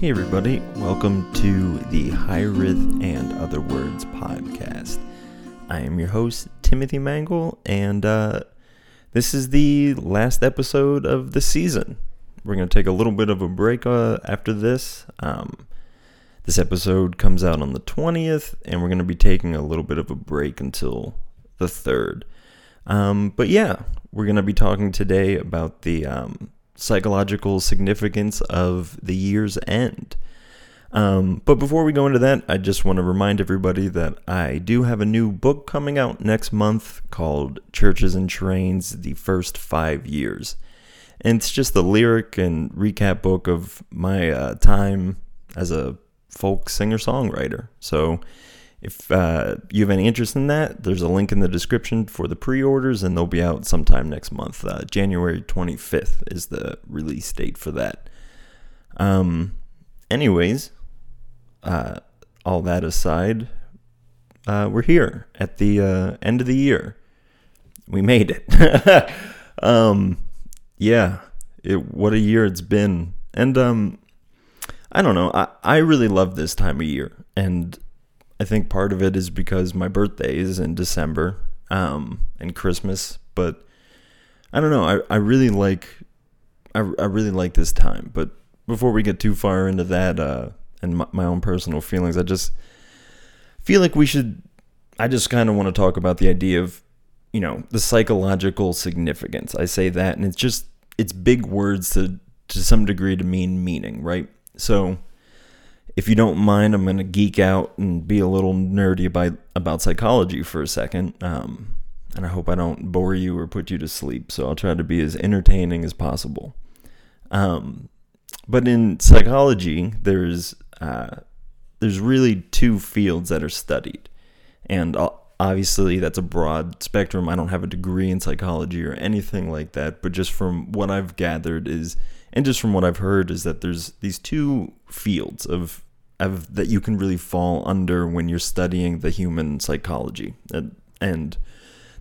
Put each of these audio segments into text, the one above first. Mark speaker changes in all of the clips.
Speaker 1: Hey, everybody, welcome to the Hyrith and Other Words podcast. I am your host, Timothy Mangle, and uh, this is the last episode of the season. We're going to take a little bit of a break uh, after this. Um, this episode comes out on the 20th, and we're going to be taking a little bit of a break until the 3rd. Um, but yeah, we're going to be talking today about the um, psychological significance of the year's end. Um, but before we go into that, I just want to remind everybody that I do have a new book coming out next month called Churches and Trains The First Five Years. And it's just the lyric and recap book of my uh, time as a folk singer songwriter. So if uh, you have any interest in that, there's a link in the description for the pre orders, and they'll be out sometime next month. Uh, January 25th is the release date for that. Um, anyways, uh, all that aside, uh, we're here at the uh, end of the year. We made it. um, yeah, it, what a year it's been. And um, I don't know, I, I really love this time of year. And I think part of it is because my birthday is in December um, and Christmas, but I don't know. I, I really like I, I really like this time. But before we get too far into that uh, and my, my own personal feelings, I just feel like we should. I just kind of want to talk about the idea of you know the psychological significance. I say that, and it's just it's big words to to some degree to mean meaning, right? So if you don't mind, I'm going to geek out and be a little nerdy about, about psychology for a second. Um, and I hope I don't bore you or put you to sleep. So I'll try to be as entertaining as possible. Um, but in psychology, there's uh, there's really two fields that are studied, and obviously that's a broad spectrum. I don't have a degree in psychology or anything like that, but just from what I've gathered is, and just from what I've heard is that there's these two fields of that you can really fall under when you're studying the human psychology. And,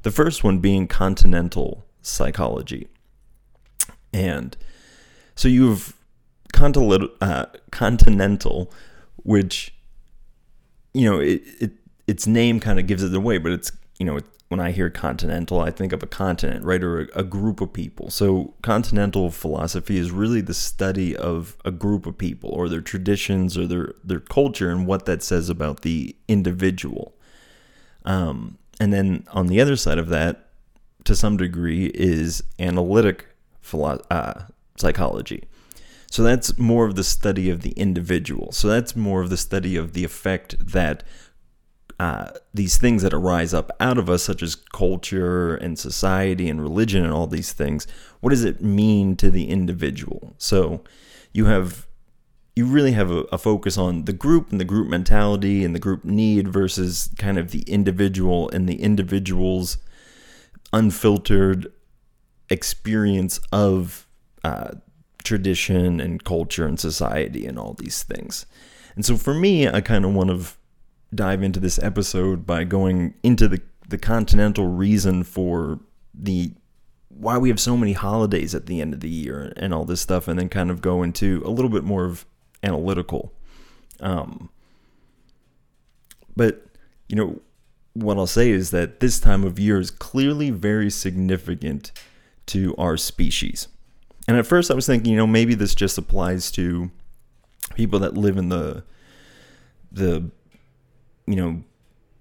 Speaker 1: the first one being continental psychology. And so you have continental, uh, continental which, you know, it, it its name kind of gives it away, but it's, you know, it, when I hear continental, I think of a continent, right, or a, a, group of people. So, continental philosophy is really the study of a group of people or their traditions or their, their culture and what that says about the individual. Um, and then on the other side of that, to some degree, is analytic philo- uh, psychology. So, that's more of the study of the individual. So, that's more of the study of the effect that uh, these things that arise up out of us, such as culture and society and religion and all these things, what does it mean to the individual? So you have you really have a, a, focus on the group and the group mentality and the group need versus kind of the individual and the individual's unfiltered experience of uh, tradition and culture and society and all these things. And so for me, I kind of want to dive into this episode by going into the, the continental reason for the why we have so many holidays at the end of the year and all this stuff, and then kind of go into a little bit more of analytical. Um, but you know what I'll say is that this time of year is clearly very significant to our species. And at first, I was thinking, you know, maybe this just applies to people that live in the the you know,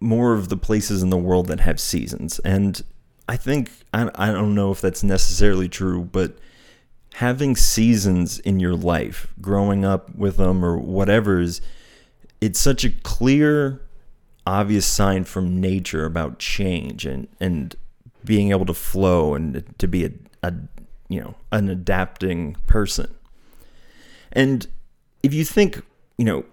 Speaker 1: more of the places in the world that have seasons. And I think, I, I don't know if that's necessarily true, but having seasons in your life, growing up with them or whatever is, it's such a clear, obvious sign from nature about change and, and being able to flow and to be a, a you know, an adapting person. And if you think, you know,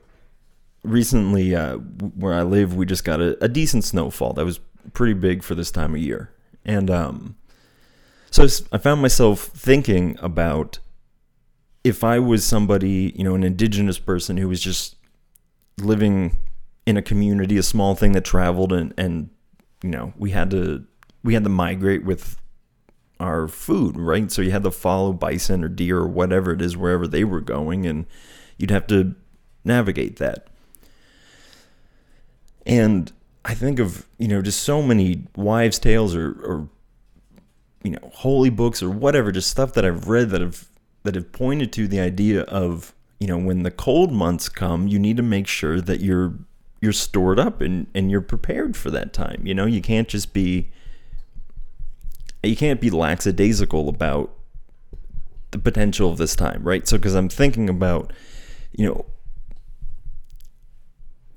Speaker 1: recently, uh, where I live, we just got a, a, decent snowfall that was pretty big for this time of year, and um, so I found myself thinking about if I was somebody, you know, an indigenous person who was just living in a community, a small thing that traveled, and and you know, we had to we had to migrate with our food, right? So you had to follow bison or deer or whatever it is wherever they were going, and you'd have to navigate that. And I think of, you know, just so many wives' tales or, or you know, holy books or whatever, just stuff that I've read that have that have pointed to the idea of, you know, when the cold months come, you need to make sure that you're you're stored up and, and you're prepared for that time. You know, you can't just be you can't be lackadaisical about the potential of this time, right? So because I'm thinking about, you know,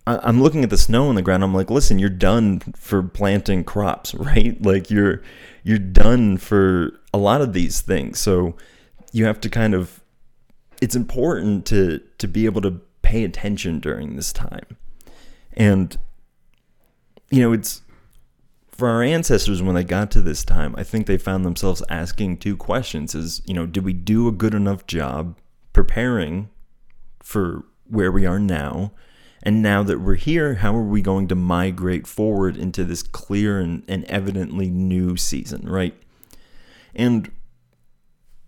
Speaker 1: I'm looking at the snow on the ground. I'm like, listen, you're done for planting crops, right? Like you're you're done for a lot of these things. So you have to kind of it's important to to be able to pay attention during this time. And you know, it's for our ancestors when they got to this time, I think they found themselves asking two questions is, you know, did we do a good enough job preparing for where we are now? And now that we're here, how are we going to migrate forward into this clear and, and evidently new season, right? And,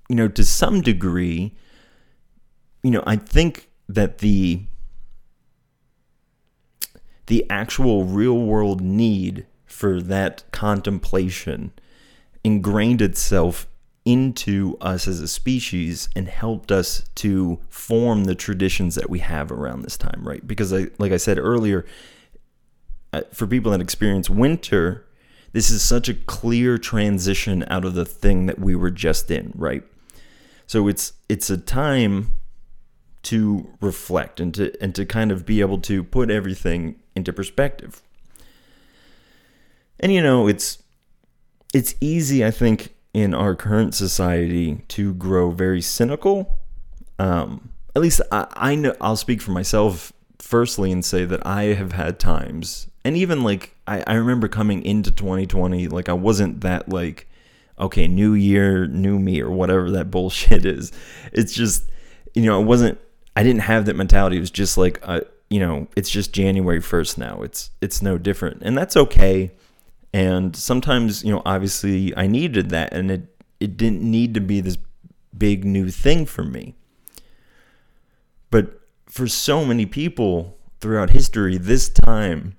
Speaker 1: you know, to some degree, you know, I think that the the actual real world need for that contemplation ingrained itself into us as a species and helped us to form the traditions that we have around this time, right? Because, I, like I said earlier, uh, for people that experience winter, this is such a clear transition out of the thing that we were just in, right? So it's it's a time to reflect and to and to kind of be able to put everything into perspective. And you know, it's it's easy, I think, in our current society to grow very cynical. Um, at least I, I know I'll speak for myself firstly and say that I have had times, and even like I, I remember coming into 2020, like I wasn't that like, okay, new year, new me, or whatever that bullshit is. It's just, you know, it wasn't. I didn't have that mentality. It was just like, uh, you know, it's just January 1st now. It's it's no different, and that's okay. And sometimes, you know, obviously I needed that and it it didn't need to be this big new thing for me. But for so many people throughout history, this time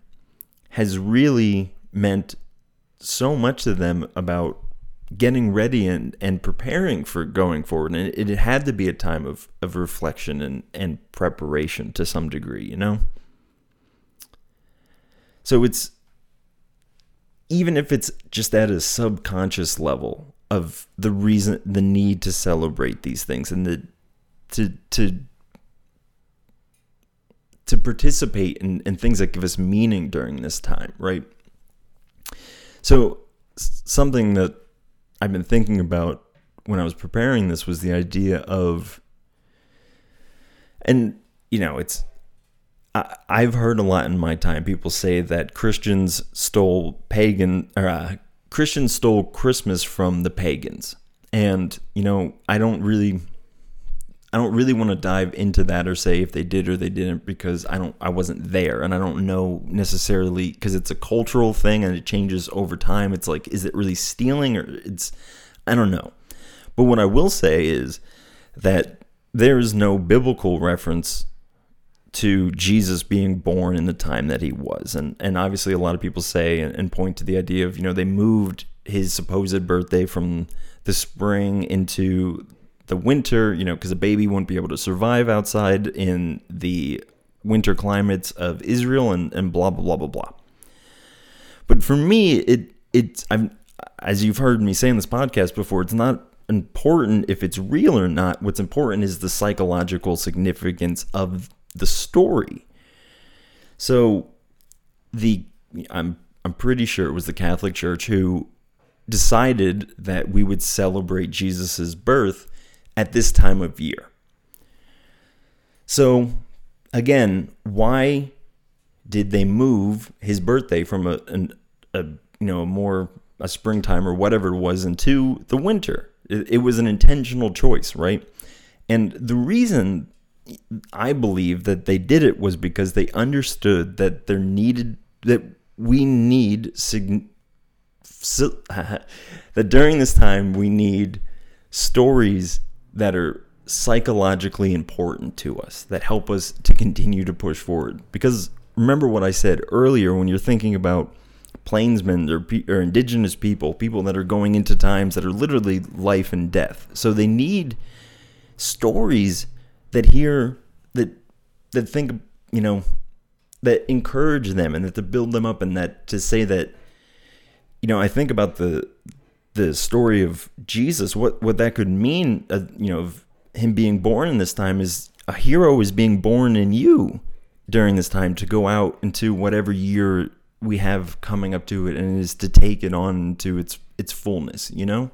Speaker 1: has really meant so much to them about getting ready and, and preparing for going forward. And it, it had to be a time of, of reflection and, and preparation to some degree, you know? So it's even if it's just at a subconscious level of the reason the need to celebrate these things and the to to to participate in, in things that give us meaning during this time, right? So something that I've been thinking about when I was preparing this was the idea of and you know, it's I, have heard a lot in my time people say that Christians stole pagan or uh, Christians stole Christmas from the pagans, and you know I don't really. I don't really want to dive into that or say if they did or they didn't because I don't I wasn't there and I don't know necessarily because it's a cultural thing and it changes over time. It's like is it really stealing or it's I don't know. But what I will say is that there is no biblical reference to Jesus being born in the time that he was. And and obviously a lot of people say and, and point to the idea of, you know, they moved his supposed birthday from the spring into the winter, you know, because a baby wouldn't be able to survive outside in the winter climates of Israel and, and blah blah blah blah blah. But for me, it it's I'm as you've heard me say in this podcast before, it's not important if it's real or not. What's important is the psychological significance of the story. So the I'm I'm pretty sure it was the Catholic Church who decided that we would celebrate Jesus' birth at this time of year. So again, why did they move his birthday from a, an, a you know a more a springtime or whatever it was into the winter? It, it was an intentional choice, right? And the reason I believe that they did it was because they understood that there needed that we need sig- that during this time we need stories that are psychologically important to us that help us to continue to push forward. Because remember what I said earlier when you're thinking about plainsmen or, or indigenous people, people that are going into times that are literally life and death. So they need stories that hear that that think you know that encourage them and that to build them up and that to say that you know I think about the the story of Jesus what what that could mean uh, you know of him being born in this time is a hero is being born in you during this time to go out into whatever year we have coming up to it and is to take it on to its its fullness you know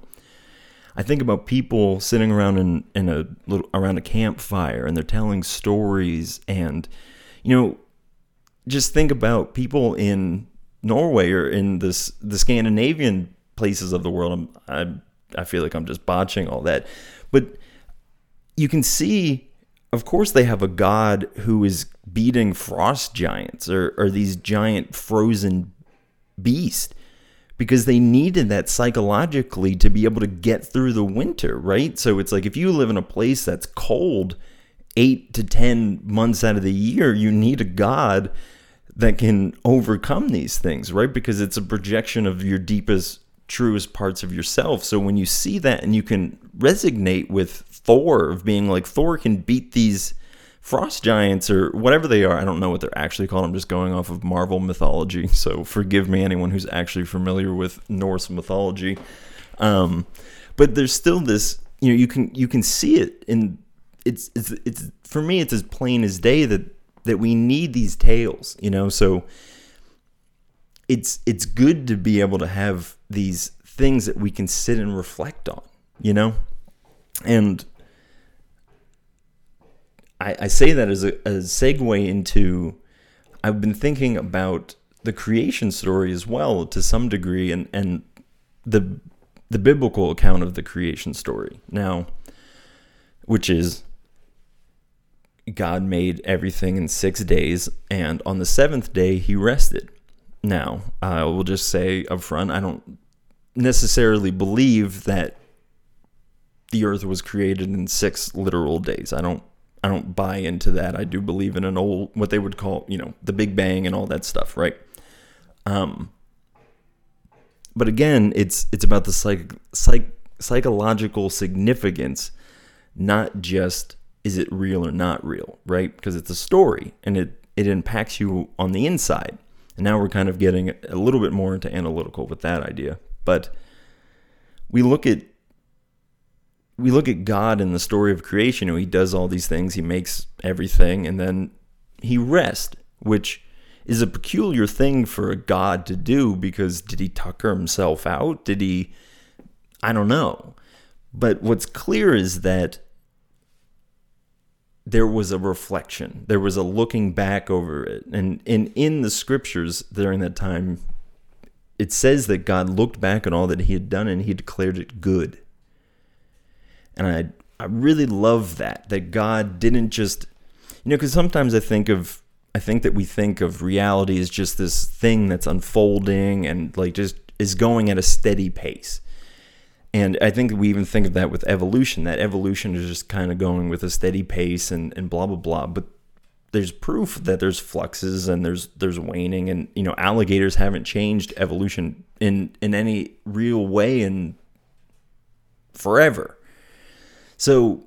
Speaker 1: I think about people sitting around in, in a little around a campfire and they're telling stories and you know just think about people in Norway or in this the Scandinavian places of the world. I'm, I I feel like I'm just botching all that, but you can see, of course, they have a god who is beating frost giants or or these giant frozen beasts because they needed that psychologically to be able to get through the winter, right? So it's like if you live in a place that's cold eight to 10 months out of the year, you need a God that can overcome these things, right? Because it's a projection of your deepest, truest parts of yourself. So when you see that and you can resonate with Thor, of being like, Thor can beat these frost giants or whatever they are. I don't know what they're actually called. I'm just going off of Marvel mythology. So forgive me, anyone who's actually familiar with Norse mythology. Um, but there's still this, you know, you can you can see it in it's it's it's for me it's as plain as day that that we need these tales, you know. So it's it's good to be able to have these things that we can sit and reflect on, you know, and I, I say that as a, a segue into I've been thinking about the creation story as well to some degree and, and the the biblical account of the creation story. Now, which is God made everything in six days, and on the seventh day he rested. Now, I will just say up front, I don't necessarily believe that the earth was created in six literal days. I don't I don't buy into that. I do believe in an old what they would call, you know, the Big Bang and all that stuff, right? Um but again, it's it's about the psych, psych psychological significance, not just is it real or not real, right? Because it's a story and it it impacts you on the inside. And now we're kind of getting a little bit more into analytical with that idea. But we look at we look at God in the story of creation, and he does all these things, he makes everything, and then he rests, which is a peculiar thing for a God to do because did he tucker himself out? Did he I don't know. But what's clear is that there was a reflection. There was a looking back over it. And, and in the scriptures during that time, it says that God looked back on all that he had done and he declared it good. And I I really love that that God didn't just you know cuz sometimes I think of I think that we think of reality as just this thing that's unfolding and like just is going at a steady pace. And I think we even think of that with evolution, that evolution is just kind of going with a steady pace and, and blah blah blah. But there's proof that there's fluxes and there's there's waning and you know alligators haven't changed evolution in in any real way in forever. So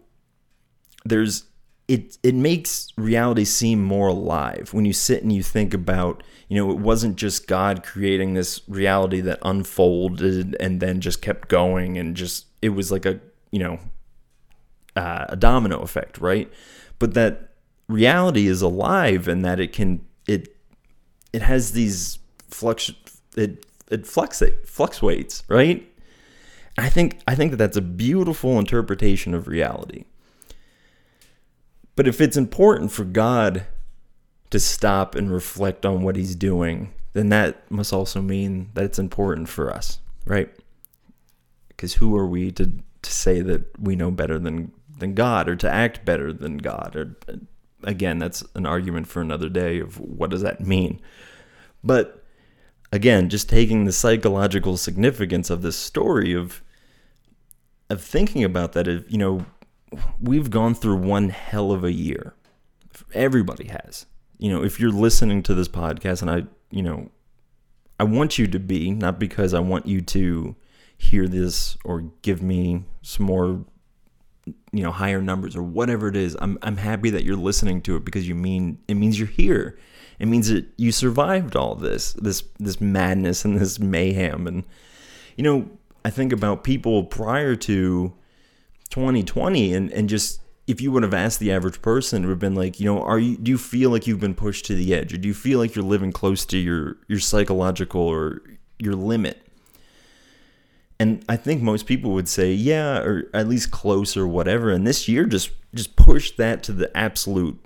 Speaker 1: there's it it makes reality seem more alive when you sit and you think about you know, it wasn't just God creating this reality that unfolded and then just kept going and just, it was like a, you know, uh, a domino effect, right? But that reality is alive and that it can, it, it has these flux, it, it flux, it fluctuates, right? I think, I think that that's a beautiful interpretation of reality. But if it's important for God to stop and reflect on what he's doing, then that must also mean that it's important for us, right? Because who are we to, to say that we know better than, than God or to act better than God? Or again, that's an argument for another day of what does that mean. But again, just taking the psychological significance of this story of of thinking about that, if you know, we've gone through one hell of a year. Everybody has. You know, if you're listening to this podcast and I, you know, I want you to be, not because I want you to hear this or give me some more you know higher numbers or whatever it is i'm i'm happy that you're listening to it because you mean it means you're here it means that you survived all this this this madness and this mayhem and you know i think about people prior to 2020 and and just if you would have asked the average person it would have been like you know are you do you feel like you've been pushed to the edge or do you feel like you're living close to your your psychological or your limit and I think most people would say, yeah, or at least close or whatever. And this year just just pushed that to the absolute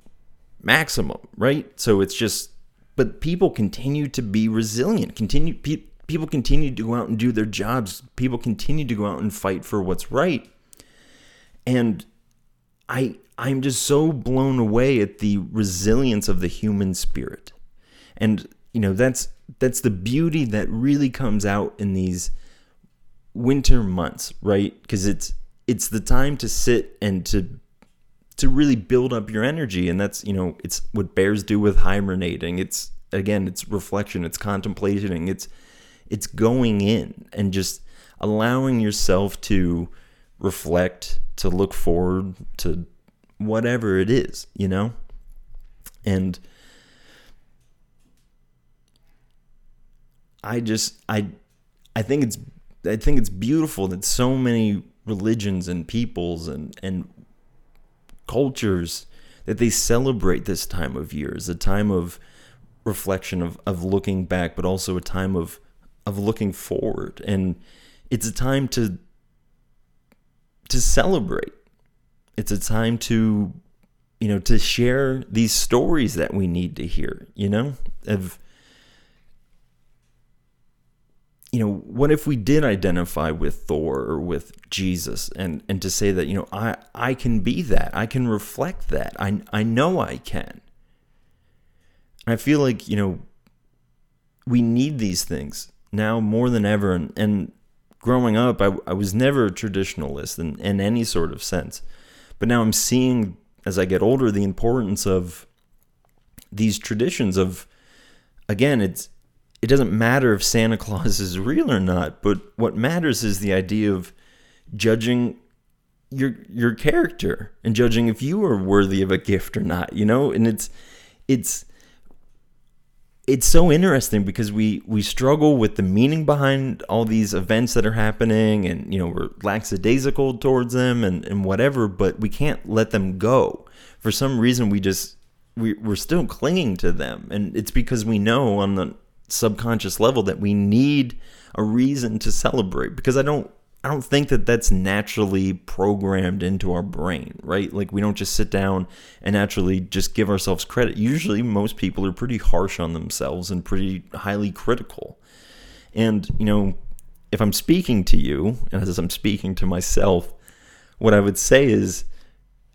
Speaker 1: maximum, right? So it's just, but people continue to be resilient. Continue, pe- people continue to go out and do their jobs. People continue to go out and fight for what's right. And I, I'm just so blown away at the resilience of the human spirit. And you know that's that's the beauty that really comes out in these winter months, right? Because it's it's the time to sit and to to really build up your energy, and that's you know it's what bears do with hibernating. It's again, it's reflection, it's contemplating, it's it's going in and just allowing yourself to reflect, to look forward to whatever it is, you know, and. I just I I think it's I think it's beautiful that so many religions and peoples and and cultures that they celebrate this time of year as a time of reflection of, of looking back but also a time of of looking forward and it's a time to to celebrate it's a time to you know to share these stories that we need to hear you know of you know, what if we did identify with Thor or with Jesus and and to say that, you know, I I can be that. I can reflect that. I I know I can. I feel like, you know, we need these things now more than ever and, and growing up I, I was never a traditionalist in, in any sort of sense. But now I'm seeing as I get older the importance of these traditions of again it's it doesn't matter if Santa Claus is real or not, but what matters is the idea of judging your your character and judging if you are worthy of a gift or not, you know? And it's it's it's so interesting because we we struggle with the meaning behind all these events that are happening and you know we're lackadaisical towards them and, and whatever but we can't let them go. For some reason we just we, we're still clinging to them. And it's because we know on the subconscious level that we need a reason to celebrate because I don't I don't think that that's naturally programmed into our brain, right? Like we don't just sit down and naturally just give ourselves credit. Usually most people are pretty harsh on themselves and pretty highly critical. And, you know, if I'm speaking to you, and as I'm speaking to myself, what I would say is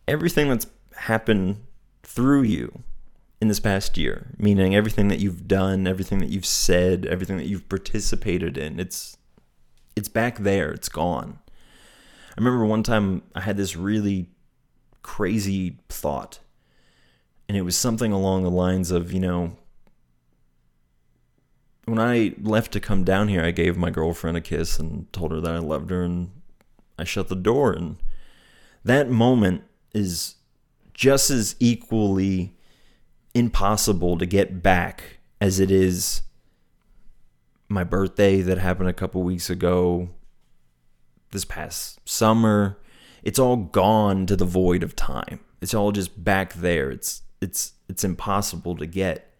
Speaker 1: everything that's happened through you in this past year, meaning everything that you've done, everything that you've said, everything that you've participated in. It's it's back there. It's gone. I remember one time I had this really crazy thought. And it was something along the lines of, you know, when I left to come down here, I gave my girlfriend a kiss and told her that I loved her and I shut the door and that moment is just as equally impossible to get back as it is my birthday that happened a couple weeks ago, this past summer. It's all gone to the void of time. It's all just back there. It's it's it's impossible to get.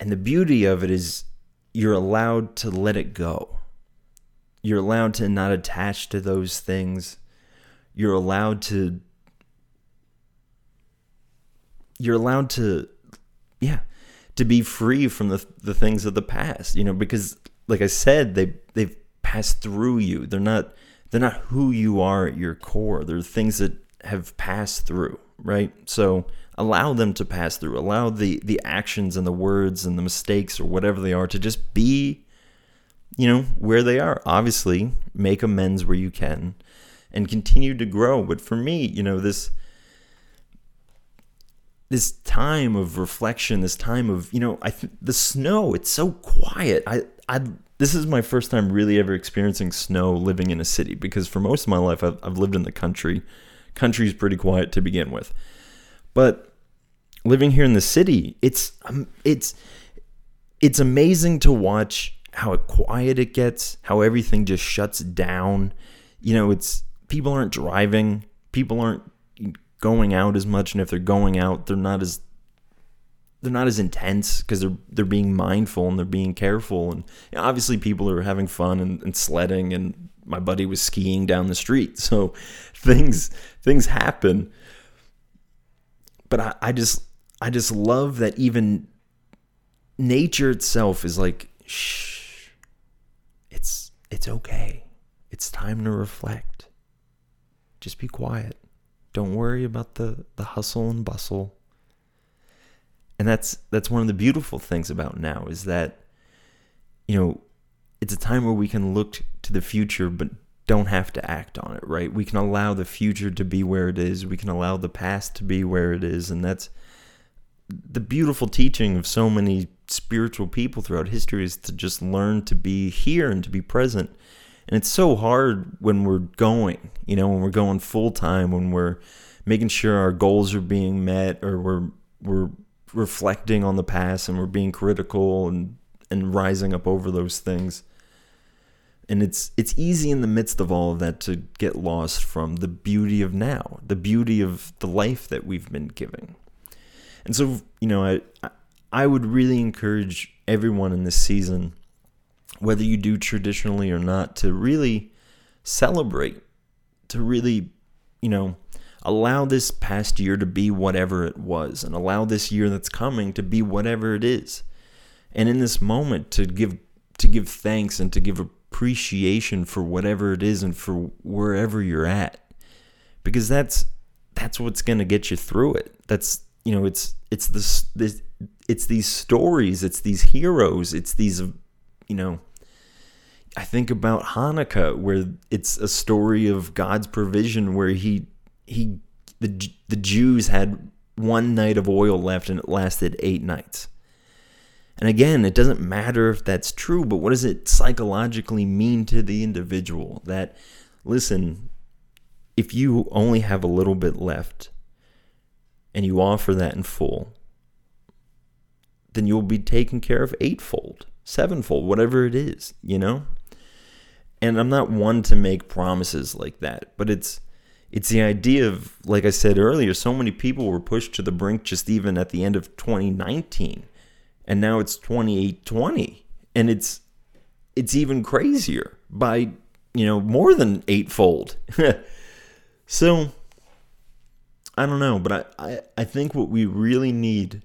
Speaker 1: And the beauty of it is you're allowed to let it go. You're allowed to not attach to those things. You're allowed to you're allowed to yeah to be free from the the things of the past you know because like i said they they've passed through you. They're not they're not who you are at your core. They're things that have passed through right? So allow them to pass through. Allow the the actions and the words and the mistakes or whatever they are to just be you know where they are. Obviously make amends where you can and continue to grow. But for me, you know, this this time of reflection, this time of you know, I th- the snow. It's so quiet. I I this is my first time really ever experiencing snow living in a city because for most of my life I've, I've lived in the country. Country's pretty quiet to begin with, but living here in the city, it's um, it's it's amazing to watch how quiet it gets, how everything just shuts down. You know, it's people aren't driving, people aren't going out as much and if they're going out they're not as they're not as intense because they're they're being mindful and they're being careful. And you know, obviously people are having fun and, and, sledding and my buddy was skiing down the street. So things things happen. But I, I just I just love that even nature itself is like shh it's it's okay. It's time to reflect. Just be quiet don't worry about the, the hustle and bustle. And that's that's one of the beautiful things about now is that you know, it's a time where we can look to the future but don't have to act on it, right? We can allow the future to be where it is. We can allow the past to be where it is, and that's the beautiful teaching of so many spiritual people throughout history is to just learn to be here and to be present and it's so hard when we're going, you know, when we're going full time, when we're making sure our goals are being met or we're we're reflecting on the past and we're being critical and and rising up over those things. And it's it's easy in the midst of all of that to get lost from the beauty of now, the beauty of the life that we've been giving. And so, you know, I I would really encourage everyone in this season whether you do traditionally or not, to really celebrate, to really, you know, allow this past year to be whatever it was and allow this year that's coming to be whatever it is. And in this moment to give to give thanks and to give appreciation for whatever it is and for wherever you're at. Because that's that's what's going to get you through it. That's you know, it's it's this this it's these stories, it's these heroes, it's these you know, I think about Hanukkah, where it's a story of God's provision, where he he the the Jews had one night of oil left, and it lasted eight nights. And again, it doesn't matter if that's true, but what does it psychologically mean to the individual? That listen, if you only have a little bit left, and you offer that in full, then you'll be taken care of eightfold sevenfold, whatever it is, you know? And I'm not one to make promises like that, but it's it's the idea of like I said earlier, so many people were pushed to the brink just even at the end of 2019. And now it's 2820 and it's it's even crazier by, you know, more than eightfold. so I don't know, but I, I, I think what we really need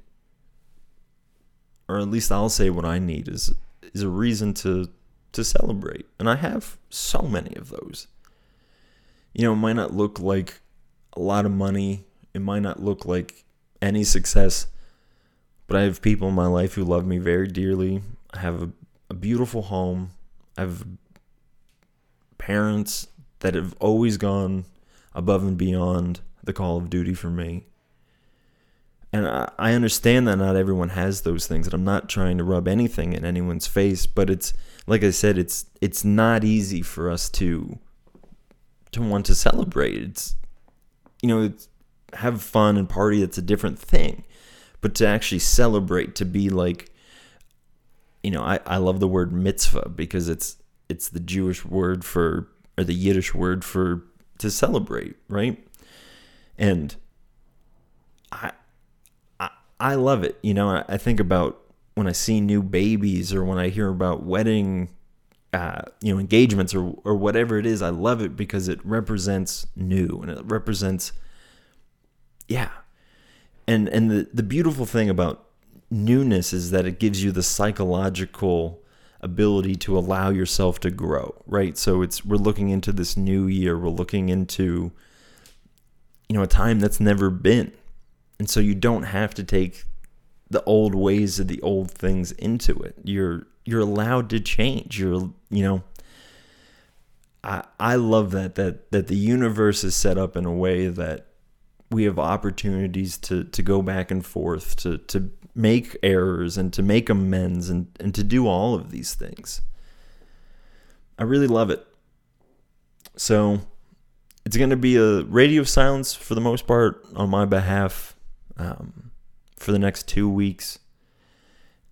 Speaker 1: or at least I'll say what I need is is a reason to to celebrate. And I have so many of those. You know, it might not look like a lot of money, it might not look like any success, but I have people in my life who love me very dearly. I have a, a beautiful home. I have parents that have always gone above and beyond the call of duty for me and I, understand that not everyone has those things and i'm not trying to rub anything in anyone's face but it's like i said it's it's not easy for us to to want to celebrate. It's you know it's, have fun and party that's a different thing. But to actually celebrate to be like you know i, I love the word mitzvah because it's it's the jewish word for or the yiddish word for to celebrate right? And i I love it. You know, I think about when I see new babies or when I hear about wedding, uh, you know, engagements or or whatever it is. I love it because it represents new and it represents, yeah. And and the the beautiful thing about newness is that it gives you the psychological ability to allow yourself to grow, right? So it's we're looking into this new year. We're looking into you know a time that's never been and so you don't have to take the old ways of the old things into it. You're you're allowed to change. You're you know I I love that that that the universe is set up in a way that we have opportunities to to go back and forth to to make errors and to make amends and and to do all of these things. I really love it. So it's going to be a radio silence for the most part on my behalf um, for the next two weeks.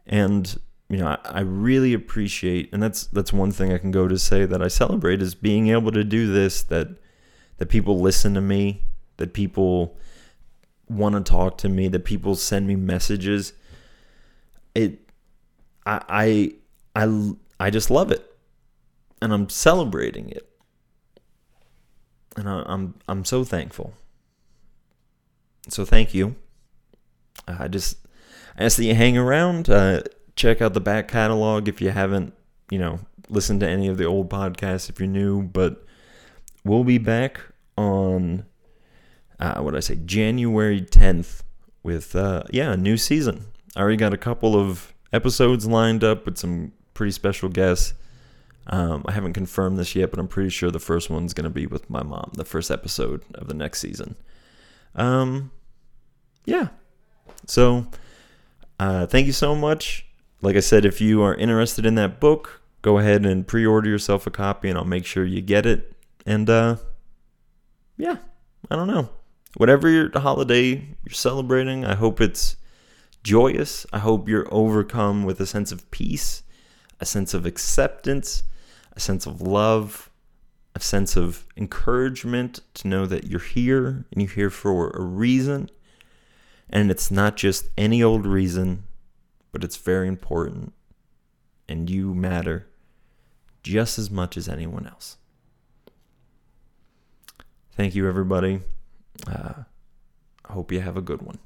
Speaker 1: And you know, I, I really appreciate, and that's that's one thing I can go to say that I celebrate is being able to do this. That that people listen to me, that people want to talk to me, that people send me messages. It, I, I, I, I just love it, and I'm celebrating it, and I, I'm I'm so thankful. So thank you. I just ask that you hang around. Uh, check out the back catalog if you haven't, you know, listened to any of the old podcasts if you're new. But we'll be back on uh, what I say, January 10th with uh, yeah, a new season. I already got a couple of episodes lined up with some pretty special guests. Um, I haven't confirmed this yet, but I'm pretty sure the first one's going to be with my mom, the first episode of the next season. Um, yeah. So, uh, thank you so much like I said, if you are interested in that book, go ahead and pre order yourself a copy and I'll make sure you get it. And uh, yeah, I don't know. Whatever your holiday you're celebrating, I hope it's joyous. I hope you're overcome with a sense of peace, a sense of acceptance, a sense of love, a sense of encouragement to know that you're here and you're here for a reason. And it's not just any old reason, but it's very important. And you matter just as much as anyone else. Thank you, everybody. Uh, I hope you have a good one.